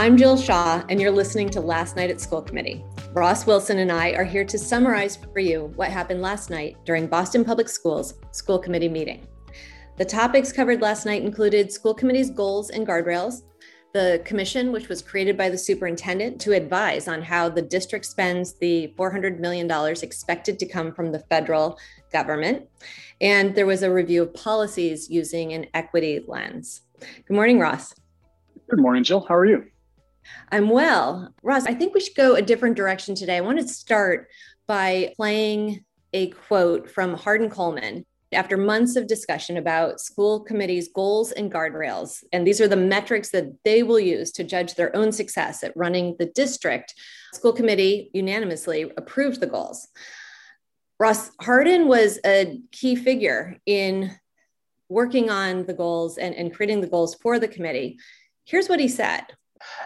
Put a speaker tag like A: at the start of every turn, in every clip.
A: I'm Jill Shaw, and you're listening to Last Night at School Committee. Ross Wilson and I are here to summarize for you what happened last night during Boston Public Schools school committee meeting. The topics covered last night included school committee's goals and guardrails, the commission, which was created by the superintendent to advise on how the district spends the $400 million expected to come from the federal government. And there was a review of policies using an equity lens. Good morning, Ross.
B: Good morning, Jill. How are you?
A: I'm well. Ross, I think we should go a different direction today. I want to start by playing a quote from Hardin Coleman after months of discussion about school committees' goals and guardrails. And these are the metrics that they will use to judge their own success at running the district. School committee unanimously approved the goals. Ross Hardin was a key figure in working on the goals and, and creating the goals for the committee. Here's what he said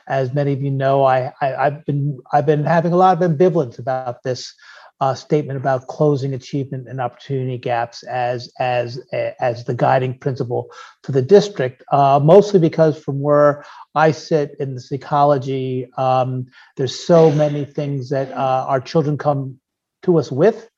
C: as many of you know, I, I have been I've been having a lot of ambivalence about this uh, statement about closing achievement and opportunity gaps as as as the guiding principle for the district. Uh, mostly because from where I sit in the psychology, um, there's so many things that uh, our children come to us with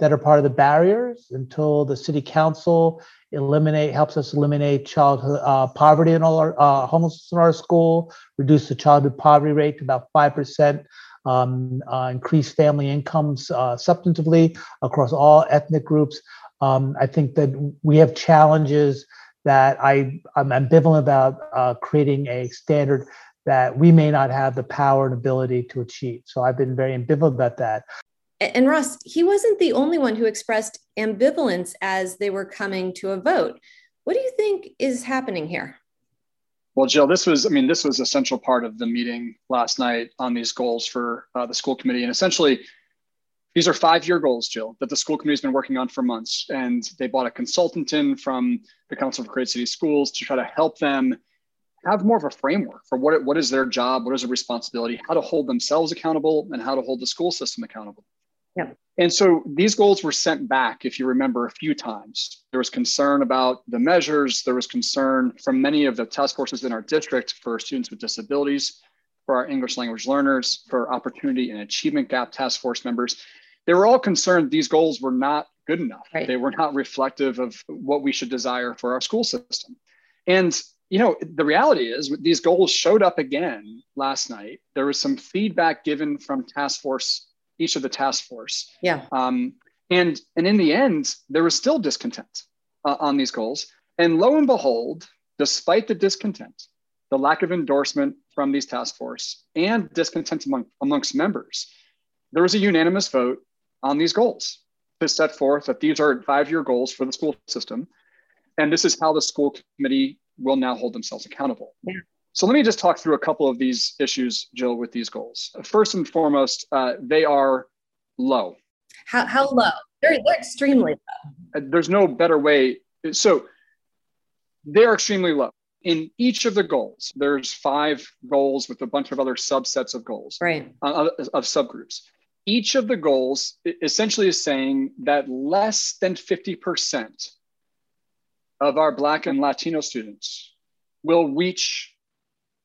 C: that are part of the barriers until the city council eliminate helps us eliminate childhood uh, poverty in all our uh, homelessness in our school, reduce the childhood poverty rate to about five percent, um, uh, increase family incomes uh, substantively across all ethnic groups. Um, I think that we have challenges that I I'm ambivalent about uh, creating a standard that we may not have the power and ability to achieve. So I've been very ambivalent about that
A: and Ross, he wasn't the only one who expressed ambivalence as they were coming to a vote. What do you think is happening here?
B: Well, Jill, this was, I mean, this was a central part of the meeting last night on these goals for uh, the school committee. And essentially, these are five year goals, Jill, that the school committee has been working on for months. And they brought a consultant in from the Council for Great City Schools to try to help them have more of a framework for what, what is their job, what is their responsibility, how to hold themselves accountable, and how to hold the school system accountable.
A: Yeah.
B: And so these goals were sent back, if you remember, a few times. There was concern about the measures. There was concern from many of the task forces in our district for students with disabilities, for our English language learners, for opportunity and achievement gap task force members. They were all concerned these goals were not good enough. Right. They were not reflective of what we should desire for our school system. And you know, the reality is these goals showed up again last night. There was some feedback given from task force each of the task force.
A: Yeah.
B: Um, and and in the end, there was still discontent uh, on these goals. And lo and behold, despite the discontent, the lack of endorsement from these task force, and discontent among, amongst members, there was a unanimous vote on these goals to set forth that these are five-year goals for the school system, and this is how the school committee will now hold themselves accountable.
A: Yeah.
B: So let me just talk through a couple of these issues, Jill, with these goals. First and foremost, uh, they are low.
A: How, how low? They're, they're extremely low.
B: Uh, there's no better way. So they're extremely low. In each of the goals, there's five goals with a bunch of other subsets of goals,
A: right?
B: Uh, of subgroups. Each of the goals essentially is saying that less than 50% of our Black and Latino students will reach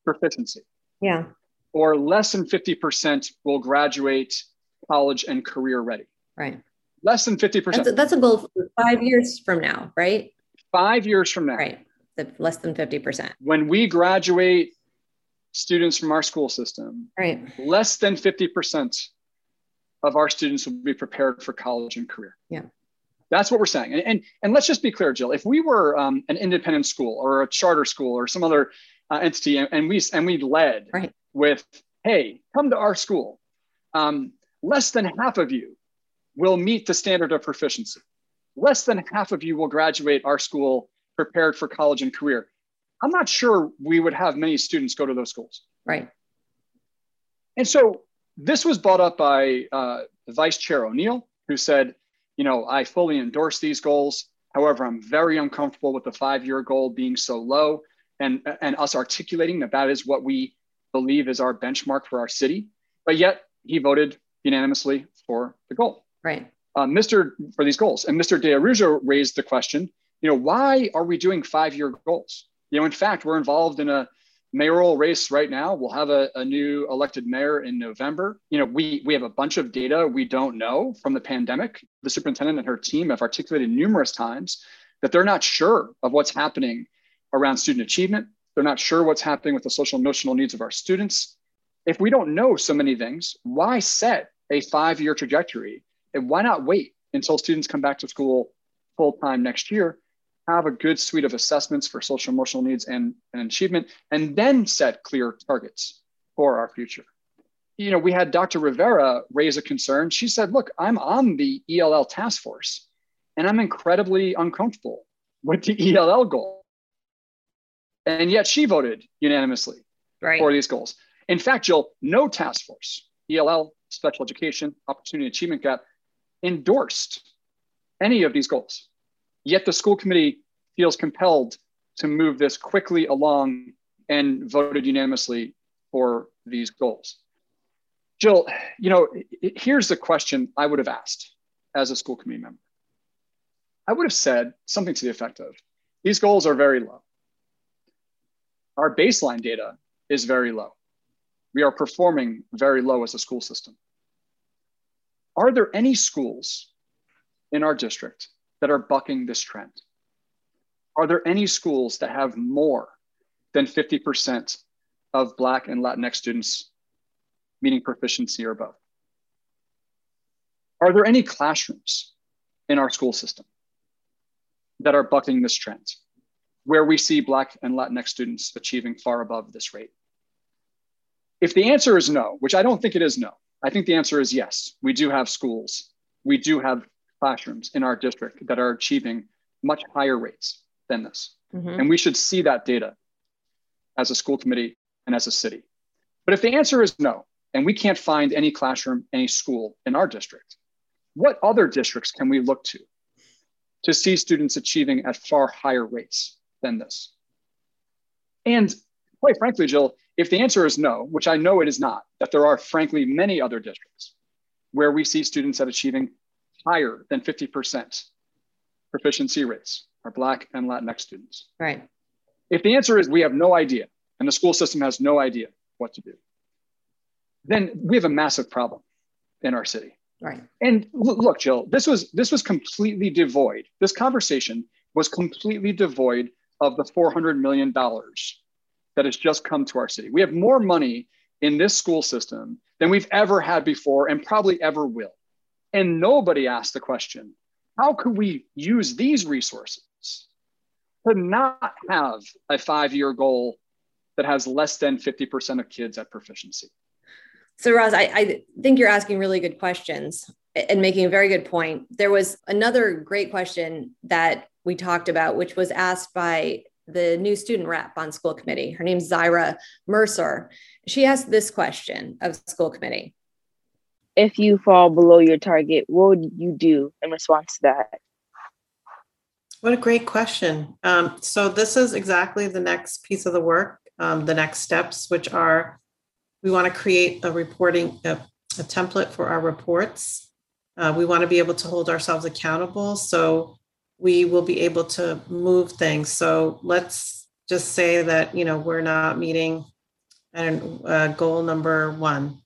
B: proficiency.
A: Yeah.
B: Or less than 50% will graduate college and career ready.
A: Right.
B: Less than 50%.
A: That's a, that's a goal five years from now, right?
B: Five years from now.
A: Right. The less than 50%.
B: When we graduate students from our school system,
A: right.
B: less than 50% of our students will be prepared for college and career.
A: Yeah.
B: That's what we're saying. And, and, and let's just be clear, Jill, if we were um, an independent school or a charter school or some other uh, entity, and, and, we and we led
A: right.
B: with, "Hey, come to our school." Um, less than half of you will meet the standard of proficiency. Less than half of you will graduate our school prepared for college and career. I'm not sure we would have many students go to those schools.
A: Right.
B: And so this was brought up by uh, Vice Chair O'Neill, who said, you know, I fully endorse these goals. However, I'm very uncomfortable with the five year goal being so low and, and us articulating that that is what we believe is our benchmark for our city. But yet he voted unanimously for the goal.
A: Right.
B: Uh, Mr. for these goals. And Mr. De Araujo raised the question, you know, why are we doing five-year goals? You know, in fact, we're involved in a mayoral race right now. We'll have a, a, new elected mayor in November. You know, we we have a bunch of data we don't know from the pandemic. The superintendent and her team have articulated numerous times that they're not sure of what's happening around student achievement. They're not sure what's happening with the social emotional needs of our students. If we don't know so many things, why set a five-year trajectory? And why not wait until students come back to school full time next year have a good suite of assessments for social emotional needs and, and achievement, and then set clear targets for our future. You know, we had Dr. Rivera raise a concern. She said, Look, I'm on the ELL task force, and I'm incredibly uncomfortable with the ELL goal. And yet she voted unanimously right. for these goals. In fact, Jill, no task force, ELL, special education, opportunity achievement gap, endorsed any of these goals. Yet the school committee feels compelled to move this quickly along and voted unanimously for these goals. Jill, you know, here's the question I would have asked as a school committee member. I would have said something to the effect of these goals are very low. Our baseline data is very low. We are performing very low as a school system. Are there any schools in our district that are bucking this trend? Are there any schools that have more than 50% of Black and Latinx students meeting proficiency or above? Are there any classrooms in our school system that are bucking this trend where we see Black and Latinx students achieving far above this rate? If the answer is no, which I don't think it is no, I think the answer is yes. We do have schools, we do have classrooms in our district that are achieving much higher rates than this. Mm-hmm. And we should see that data as a school committee and as a city. But if the answer is no, and we can't find any classroom, any school in our district, what other districts can we look to to see students achieving at far higher rates than this? And quite frankly, Jill, if the answer is no, which I know it is not, that there are frankly many other districts where we see students at achieving higher than 50% proficiency rates are Black and Latinx students.
A: Right.
B: If the answer is we have no idea and the school system has no idea what to do, then we have a massive problem in our city.
A: Right.
B: And look, Jill, this was this was completely devoid. This conversation was completely devoid of the 400 million dollars that has just come to our city. We have more money in this school system than we've ever had before and probably ever will. And nobody asked the question how could we use these resources to not have a five year goal that has less than 50% of kids at proficiency?
A: So, Ross, I, I, think you're asking really good questions and making a very good point. There was another great question that we talked about, which was asked by the new student rep on school committee. Her name's Zaira Mercer. She asked this question of school committee
D: if you fall below your target, what would you do in response to that?
E: What a great question. Um, so, this is exactly the next piece of the work, um, the next steps, which are we want to create a reporting, a, a template for our reports. Uh, we want to be able to hold ourselves accountable. So, we will be able to move things. So, let's just say that, you know, we're not meeting and uh, goal number one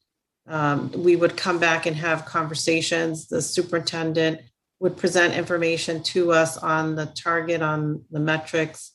E: um, we would come back and have conversations. The superintendent would present information to us on the target, on the metrics,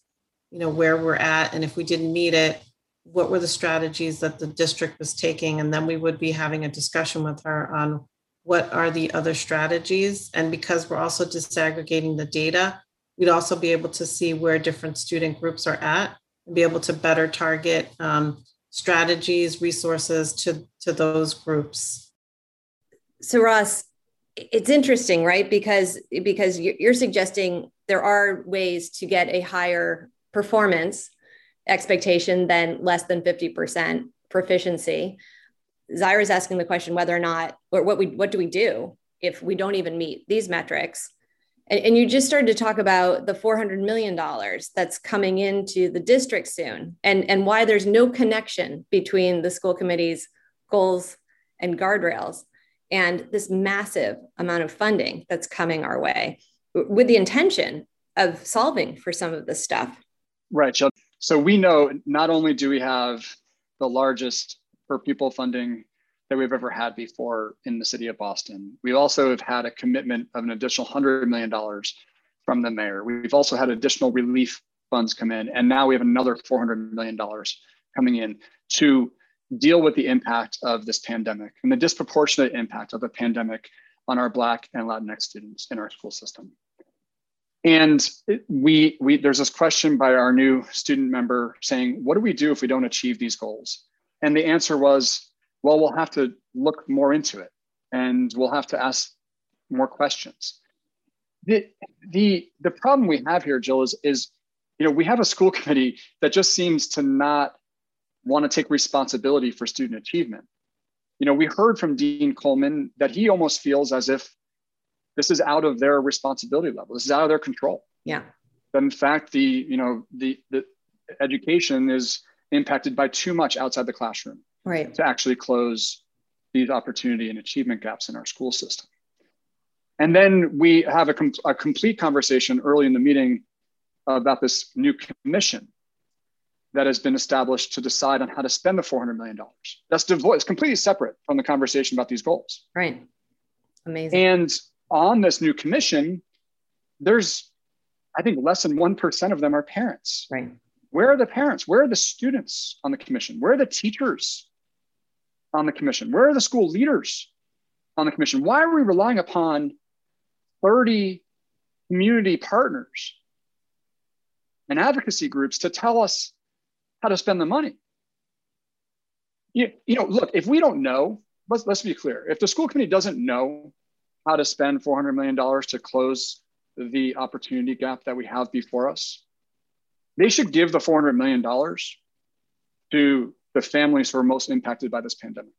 E: you know, where we're at. And if we didn't meet it, what were the strategies that the district was taking? And then we would be having a discussion with her on what are the other strategies. And because we're also disaggregating the data, we'd also be able to see where different student groups are at and be able to better target um, strategies, resources to, to those groups.
A: So Ross, it's interesting, right? Because because you're suggesting there are ways to get a higher performance expectation than less than 50% proficiency. Zaira is asking the question whether or not, or what we what do we do if we don't even meet these metrics? And, and you just started to talk about the $400 million that's coming into the district soon and, and why there's no connection between the school committee's goals and guardrails and this massive amount of funding that's coming our way with the intention of solving for some of this stuff.
B: Right, So we know not only do we have the largest per pupil funding that we've ever had before in the city of Boston, we also have had a commitment of an additional $100 million from the mayor. We've also had additional relief funds come in, and now we have another $400 million coming in to deal with the impact of this pandemic and the disproportionate impact of the pandemic on our Black and Latinx students in our school system. And we, we, there's this question by our new student member saying, what do we do if we don't achieve these goals? And the answer was, well, we'll have to look more into it and we'll have to ask more questions. The, the, the problem we have here, Jill, is, is, you know, we have a school committee that just seems to not want to take responsibility for student achievement. You know, we heard from Dean Coleman that he almost feels as if this is out of their responsibility level. This is out of their control.
A: Yeah.
B: That in fact, the you know the the education is impacted by too much outside the classroom.
A: Right.
B: To actually close these opportunity and achievement gaps in our school system. And then we have a, com- a complete conversation early in the meeting about this new commission that has been established to decide on how to spend the $400 million. That's devoid, it's completely separate from the conversation about these goals.
A: Right. Amazing.
B: And on this new commission, there's, I think, less than 1% of them are parents.
A: Right.
B: Where are the parents? Where are the students on the commission? Where are the teachers on the commission? Where are the school leaders on the commission? Why are we relying upon 30 community partners and advocacy groups to tell us how to spend the money? You, you know, look, if we don't know, let's, let's be clear. If the school committee doesn't know how to spend $400 million to close the opportunity gap that we have before us, they should give the $400 million to the families who are most impacted by this pandemic.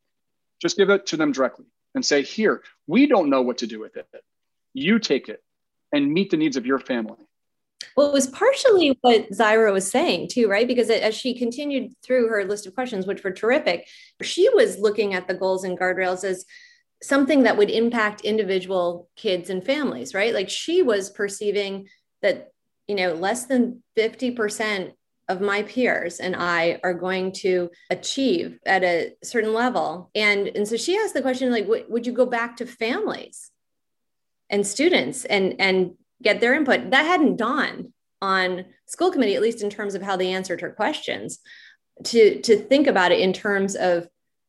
B: Just give it to them directly and say, here, we don't know what to do with it. You take it and meet the needs of your family.
A: Well, it was partially what Zaira was saying too, right? Because as she continued through her list of questions, which were terrific, she was looking at the goals and guardrails as something that would impact individual kids and families, right? Like she was perceiving that, you know, less than 50% of my peers and I are going to achieve at a certain level. And, and so she asked the question, like, would you go back to families and students and, and get their input? That hadn't dawned on school committee, at least in terms of how they answered her questions, to, to think about it in terms of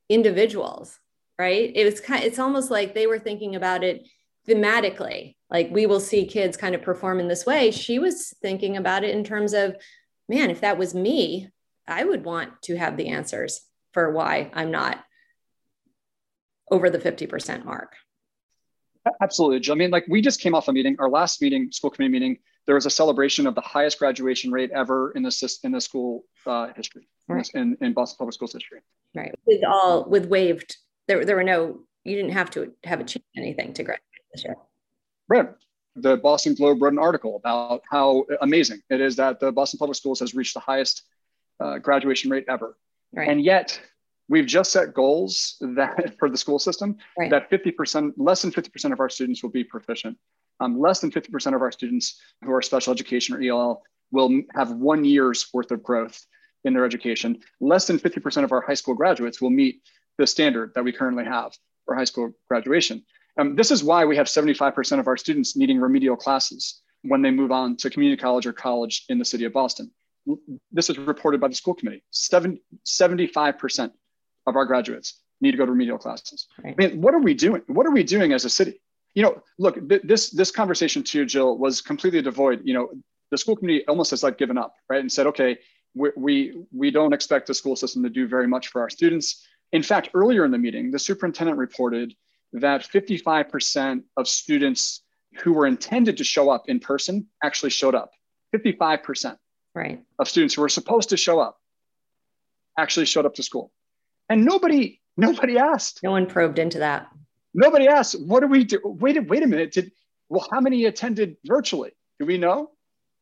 A: individuals right it was kind it's almost like they were thinking about it thematically like we will see kids kind of perform in this way she was thinking about it in terms of man if that was me i would want to have the answers for why i'm not over the 50% mark
B: absolutely Jill. i mean like we just came off a meeting our last meeting school committee meeting there was a celebration of the highest graduation rate ever in the in the school uh, history right. in, in boston public schools history
A: right with all with waived there, there were no, you didn't have to have achieved anything to graduate this year.
B: Right. The Boston Globe wrote an article about how amazing it is that the Boston Public Schools has reached the highest uh, graduation rate ever. Right. And yet, we've just set goals that for the school system right. that 50%, less than 50% of our students will be proficient. Um, less than 50% of our students who are special education or ELL will have one year's worth of growth in their education. Less than 50% of our high school graduates will meet the standard that we currently have for high school graduation. Um, this is why we have 75% of our students needing remedial classes when they move on to community college or college in the city of Boston. This is reported by the school committee. Seven, 75% of our graduates need to go to remedial classes. Right. I mean, what are we doing? What are we doing as a city? You know, look, th- this this conversation to you, Jill, was completely devoid. You know, the school committee almost has like given up, right, and said, okay, we we, we don't expect the school system to do very much for our students. In fact, earlier in the meeting, the superintendent reported that 55% of students who were intended to show up in person actually showed up. 55%
A: right.
B: of students who were supposed to show up actually showed up to school. And nobody, nobody asked.
A: No one probed into that.
B: Nobody asked, what do we do? Wait, wait a minute. Did well, how many attended virtually? Do we know?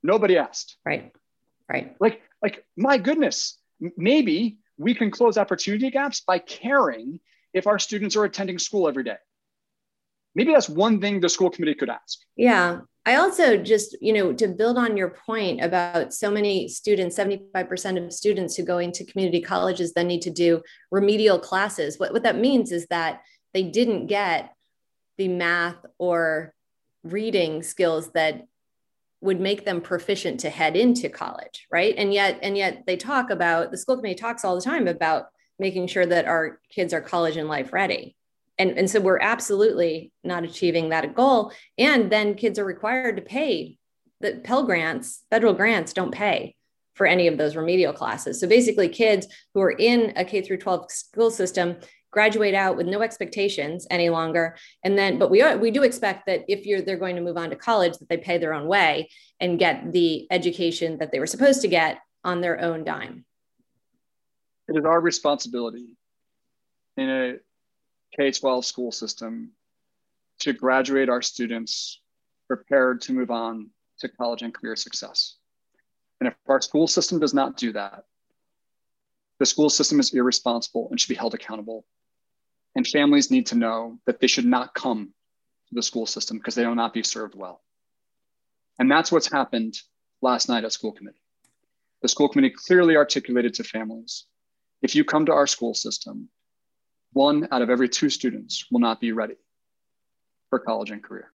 B: Nobody asked.
A: Right. Right.
B: Like, like, my goodness, maybe we can close opportunity gaps by caring if our students are attending school every day. Maybe that's one thing the school committee could ask.
A: Yeah. I also just, you know, to build on your point about so many students, 75% of students who go into community colleges then need to do remedial classes. What, what that means is that they didn't get the math or reading skills that would make them proficient to head into college, right? And yet, and yet they talk about the school committee talks all the time about making sure that our kids are college and life ready and, and so we're absolutely not achieving that goal. And then kids are required to pay the Pell grants, federal grants don't pay for any of those remedial classes. So basically, kids who are in a K through 12 school system graduate out with no expectations any longer and then but we are, we do expect that if you're they're going to move on to college that they pay their own way and get the education that they were supposed to get on their own dime
B: it is our responsibility in a K 12 school system to graduate our students prepared to move on to college and career success. And if our school system does not do that, the school system is irresponsible and should be held accountable. And families need to know that they should not come to the school system because they will not be served well. And that's what's happened last night at school committee. The school committee clearly articulated to families if you come to our school system, one out of every two students will not be ready for college and career.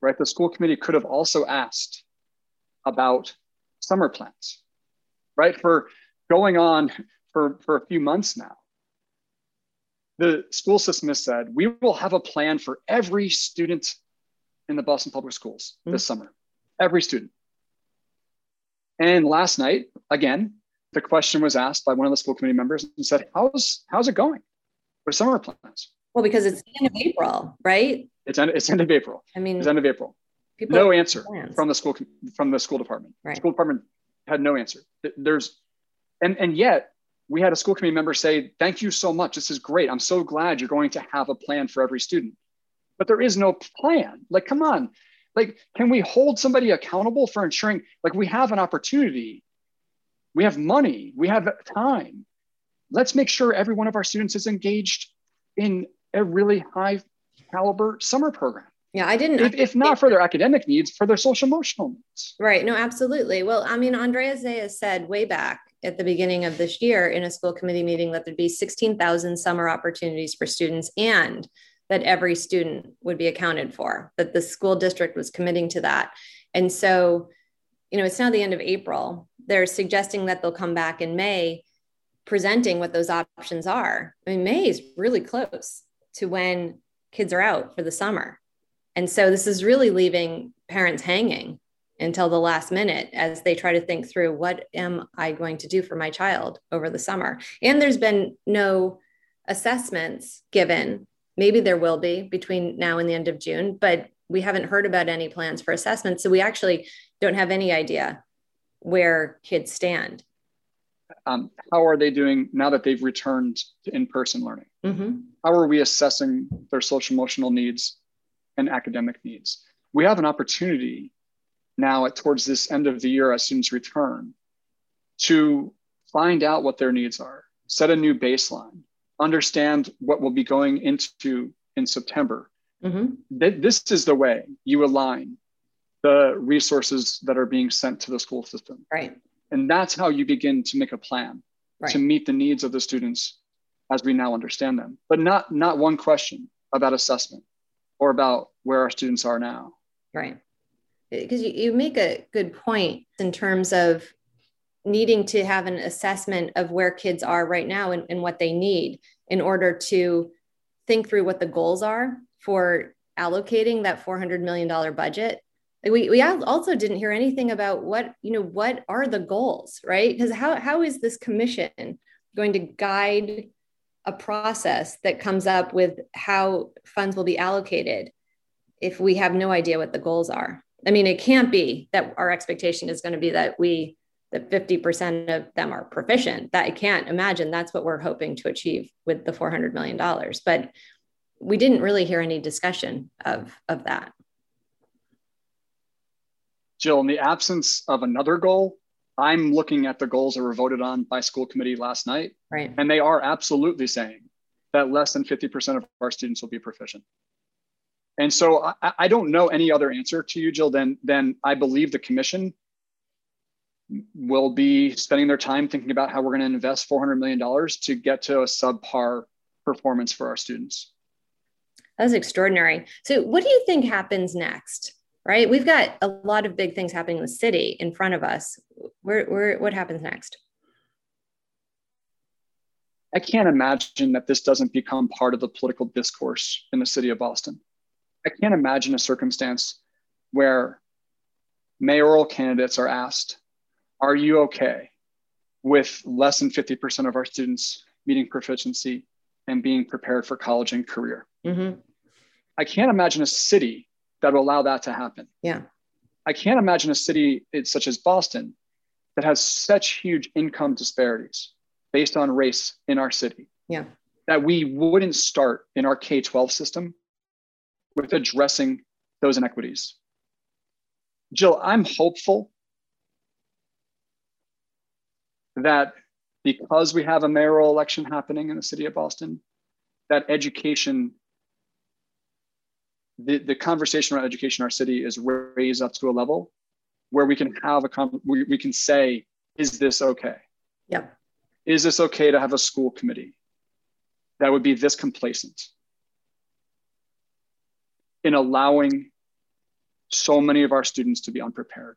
B: Right? The school committee could have also asked about summer plans, right? For going on for, for a few months now. The school system has said, we will have a plan for every student in the Boston Public Schools mm-hmm. this summer, every student. And last night, again, the question was asked by one of the school committee members and said, "How's how's it going for summer plans?"
A: Well, because it's the end of April, right?
B: It's end, it's end of April.
A: I mean,
B: it's end of April. no answer from the school from the school department. Right. The school department had no answer. There's, and and yet we had a school committee member say, "Thank you so much. This is great. I'm so glad you're going to have a plan for every student." But there is no plan. Like, come on. Like, can we hold somebody accountable for ensuring? Like, we have an opportunity we have money, we have time. Let's make sure every one of our students is engaged in a really high caliber summer program.
A: Yeah, I didn't.
B: If, if, not for their academic needs, for their social emotional needs.
A: Right. No, absolutely. Well, I mean, Andrea Zayas said way back at the beginning of this year in a school committee meeting that there'd be 16,000 summer opportunities for students and that every student would be accounted for, that the school district was committing to that. And so, you know, it's now the end of April they're suggesting that they'll come back in May presenting what those options are. I mean, May is really close to when kids are out for the summer. And so this is really leaving parents hanging until the last minute as they try to think through what am I going to do for my child over the summer. And there's been no assessments given. Maybe there will be between now and the end of June, but we haven't heard about any plans for assessments. So we actually don't have any idea where kids stand.
B: Um, how are they doing now that they've returned to in-person learning?
A: Mm-hmm.
B: How are we assessing their social emotional needs and academic needs? We have an opportunity now at towards this end of the year as students return to find out what their needs are, set a new baseline, understand what will be going into in September.
A: Mm-hmm.
B: This is the way you align the resources that are being sent to the school system.
A: Right.
B: And that's how you begin to make a plan right. to meet the needs of the students as we now understand them. But not not one question about assessment or about where our students are now.
A: Right. Because you, you make a good point in terms of needing to have an assessment of where kids are right now and, and what they need in order to think through what the goals are for allocating that $400 million budget we, we also didn't hear anything about what you know what are the goals right? Because how, how is this commission going to guide a process that comes up with how funds will be allocated if we have no idea what the goals are? I mean it can't be that our expectation is going to be that we that 50% of them are proficient. That i can't imagine that's what we're hoping to achieve with the $400 million but we didn't really hear any discussion of of that
B: Jill, in the absence of another goal, I'm looking at the goals that were voted on by school committee last night.
A: Right.
B: And they are absolutely saying that less than 50% of our students will be proficient. And so I, I don't know any other answer to you, Jill, than, than I believe the commission will be spending their time thinking about how we're going to invest $400 million to get to a subpar performance for our students.
A: That's extraordinary. So, what do you think happens next? Right, we've got a lot of big things happening in the city in front of us. Where, where, what happens next?
B: I can't imagine that this doesn't become part of the political discourse in the city of Boston. I can't imagine a circumstance where mayoral candidates are asked, Are you okay with less than 50% of our students meeting proficiency and being prepared for college and career. Mm-hmm. I can't imagine a city that will allow that to happen.
A: Yeah.
B: I can't imagine a city such as Boston that has such huge income disparities based on race in our city.
A: Yeah.
B: That we wouldn't start in our K 12 system with addressing those inequities. Jill, I'm hopeful that because we have a mayoral election happening in the city of Boston, that education, the, the conversation around education in our city is raised up to a level where we can have a, we, we can say, is this okay?
A: Yeah.
B: Is this okay to have a school committee that would be this complacent in allowing so many of our students to be unprepared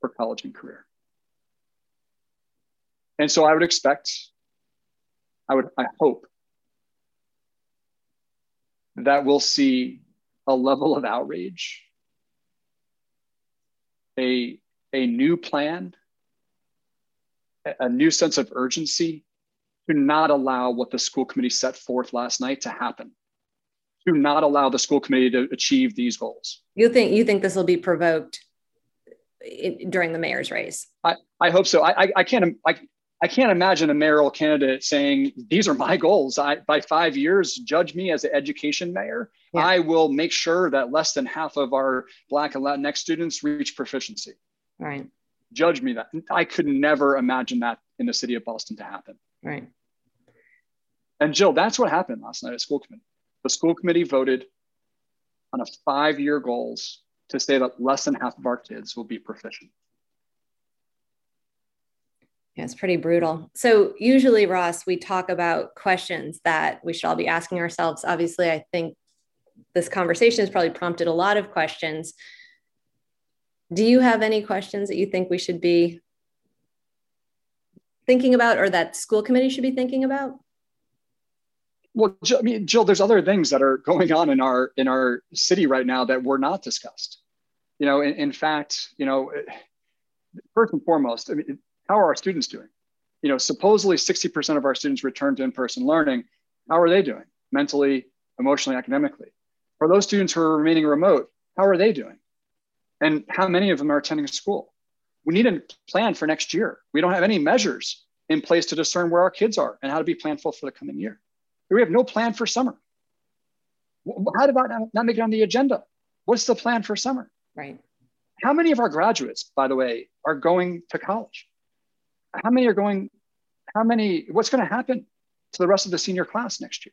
B: for college and career? And so I would expect, I would, I hope that we'll see a level of outrage, a, a new plan, a new sense of urgency to not allow what the school committee set forth last night to happen to not allow the school committee to achieve these goals.
A: You think you think this will be provoked in, during the mayor's race?
B: I, I hope so. I, I, I can't I, I can't imagine a mayoral candidate saying, These are my goals. I, by five years, judge me as an education mayor. Yeah. I will make sure that less than half of our Black and Latinx students reach proficiency.
A: Right.
B: Judge me that. I could never imagine that in the city of Boston to happen.
A: Right.
B: And Jill, that's what happened last night at school committee. The school committee voted on a five year goals to say that less than half of our kids will be proficient.
A: Yeah, it's pretty brutal. So usually, Ross, we talk about questions that we should all be asking ourselves. Obviously, I think this conversation has probably prompted a lot of questions. Do you have any questions that you think we should be thinking about or that school committee should be thinking about?
B: Well, I mean, Jill, there's other things that are going on in our in our city right now that were not discussed. You know, in, in fact, you know, first and foremost, I mean, how are our students doing? You know, supposedly 60% of our students return to in-person learning. How are they doing mentally, emotionally, academically? For those students who are remaining remote, how are they doing? And how many of them are attending school? We need a plan for next year. We don't have any measures in place to discern where our kids are and how to be planful for the coming year. We have no plan for summer. How about not make it on the agenda? What's the plan for summer?
A: Right.
B: How many of our graduates, by the way, are going to college? How many are going, how many, what's going to happen to the rest of the senior class next year?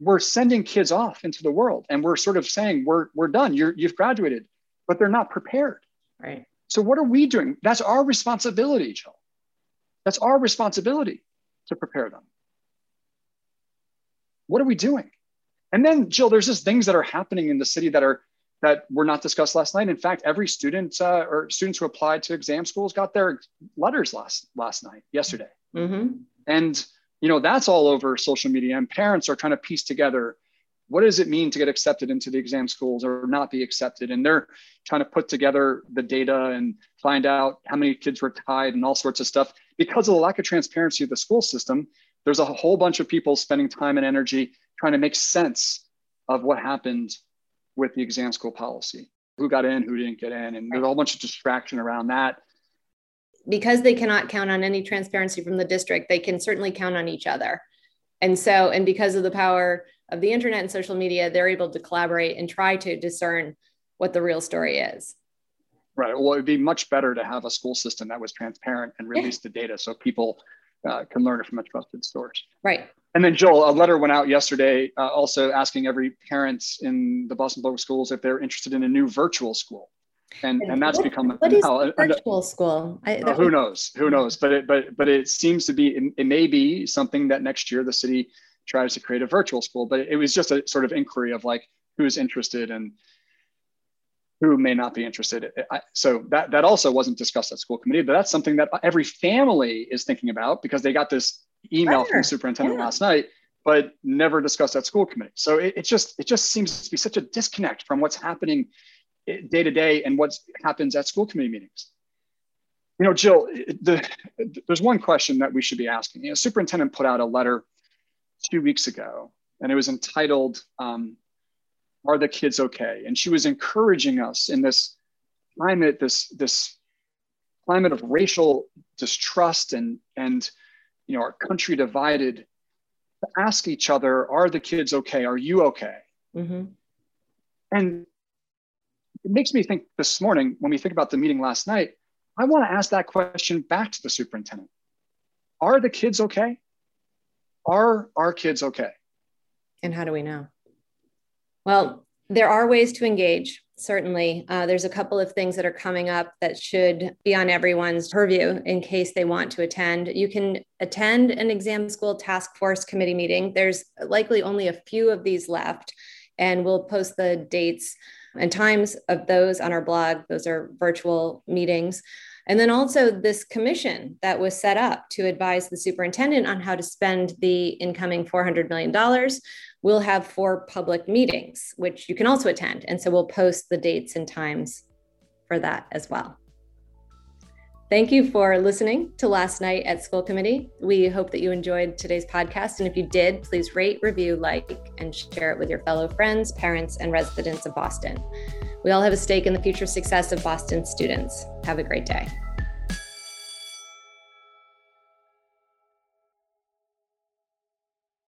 B: We're sending kids off into the world and we're sort of saying, we're, we're done, You're, you've graduated, but they're not prepared.
A: Right.
B: So what are we doing? That's our responsibility, Joe. That's our responsibility to prepare them. What are we doing? And then, Jill, there's just things that are happening in the city that are that were not discussed last night. In fact, every student uh, or students who applied to exam schools got their letters last last night, yesterday,
A: mm-hmm.
B: and you know that's all over social media. And parents are trying to piece together what does it mean to get accepted into the exam schools or not be accepted, and they're trying to put together the data and find out how many kids were tied and all sorts of stuff. Because of the lack of transparency of the school system, there's a whole bunch of people spending time and energy trying to make sense of what happened with the exam school policy who got in, who didn't get in. And there's a whole bunch of distraction around that.
A: Because they cannot count on any transparency from the district, they can certainly count on each other. And so, and because of the power of the internet and social media, they're able to collaborate and try to discern what the real story is.
B: Right. Well, it'd be much better to have a school system that was transparent and release yeah. the data so people uh, can learn it from a trusted source.
A: Right.
B: And then Joel, a letter went out yesterday, uh, also asking every parent in the Boston Public Schools if they're interested in a new virtual school, and and that's
A: what,
B: become
A: what is
B: now,
A: virtual school.
B: I, uh, who knows? Who knows? But it but but it seems to be it, it may be something that next year the city tries to create a virtual school. But it was just a sort of inquiry of like who's interested and who may not be interested. I, so that that also wasn't discussed at school committee, but that's something that every family is thinking about because they got this email sure. from the superintendent yeah. last night, but never discussed at school committee. So it, it just it just seems to be such a disconnect from what's happening day to day and what happens at school committee meetings. You know, Jill, the, there's one question that we should be asking. You know, superintendent put out a letter two weeks ago, and it was entitled um, "Are the kids okay?" And she was encouraging us in this climate, this this climate of racial distrust and and you know our country divided to ask each other are the kids okay? Are you okay? Mm-hmm. and it makes me think this morning when we think about the meeting last night i want to ask that question back to the superintendent. Are the kids okay? Are our kids okay?
A: And how do we know? Well there are ways to engage certainly. Uh, there's a couple of things that are coming up that should be on everyone's purview in case they want to attend. You can attend an exam school task force committee meeting. There's likely only a few of these left, and we'll post the dates and times of those on our blog. Those are virtual meetings. And then also this commission that was set up to advise the superintendent on how to spend the incoming $400 million we'll have four public meetings, which you can also attend. And so we'll post the dates and times for that as well. Thank you for listening to Last Night at School Committee. We hope that you enjoyed today's podcast. And if you did, please rate, review, like, and share it with your fellow friends, parents, and residents of Boston. We all have a stake in the future success of Boston students. Have a great day.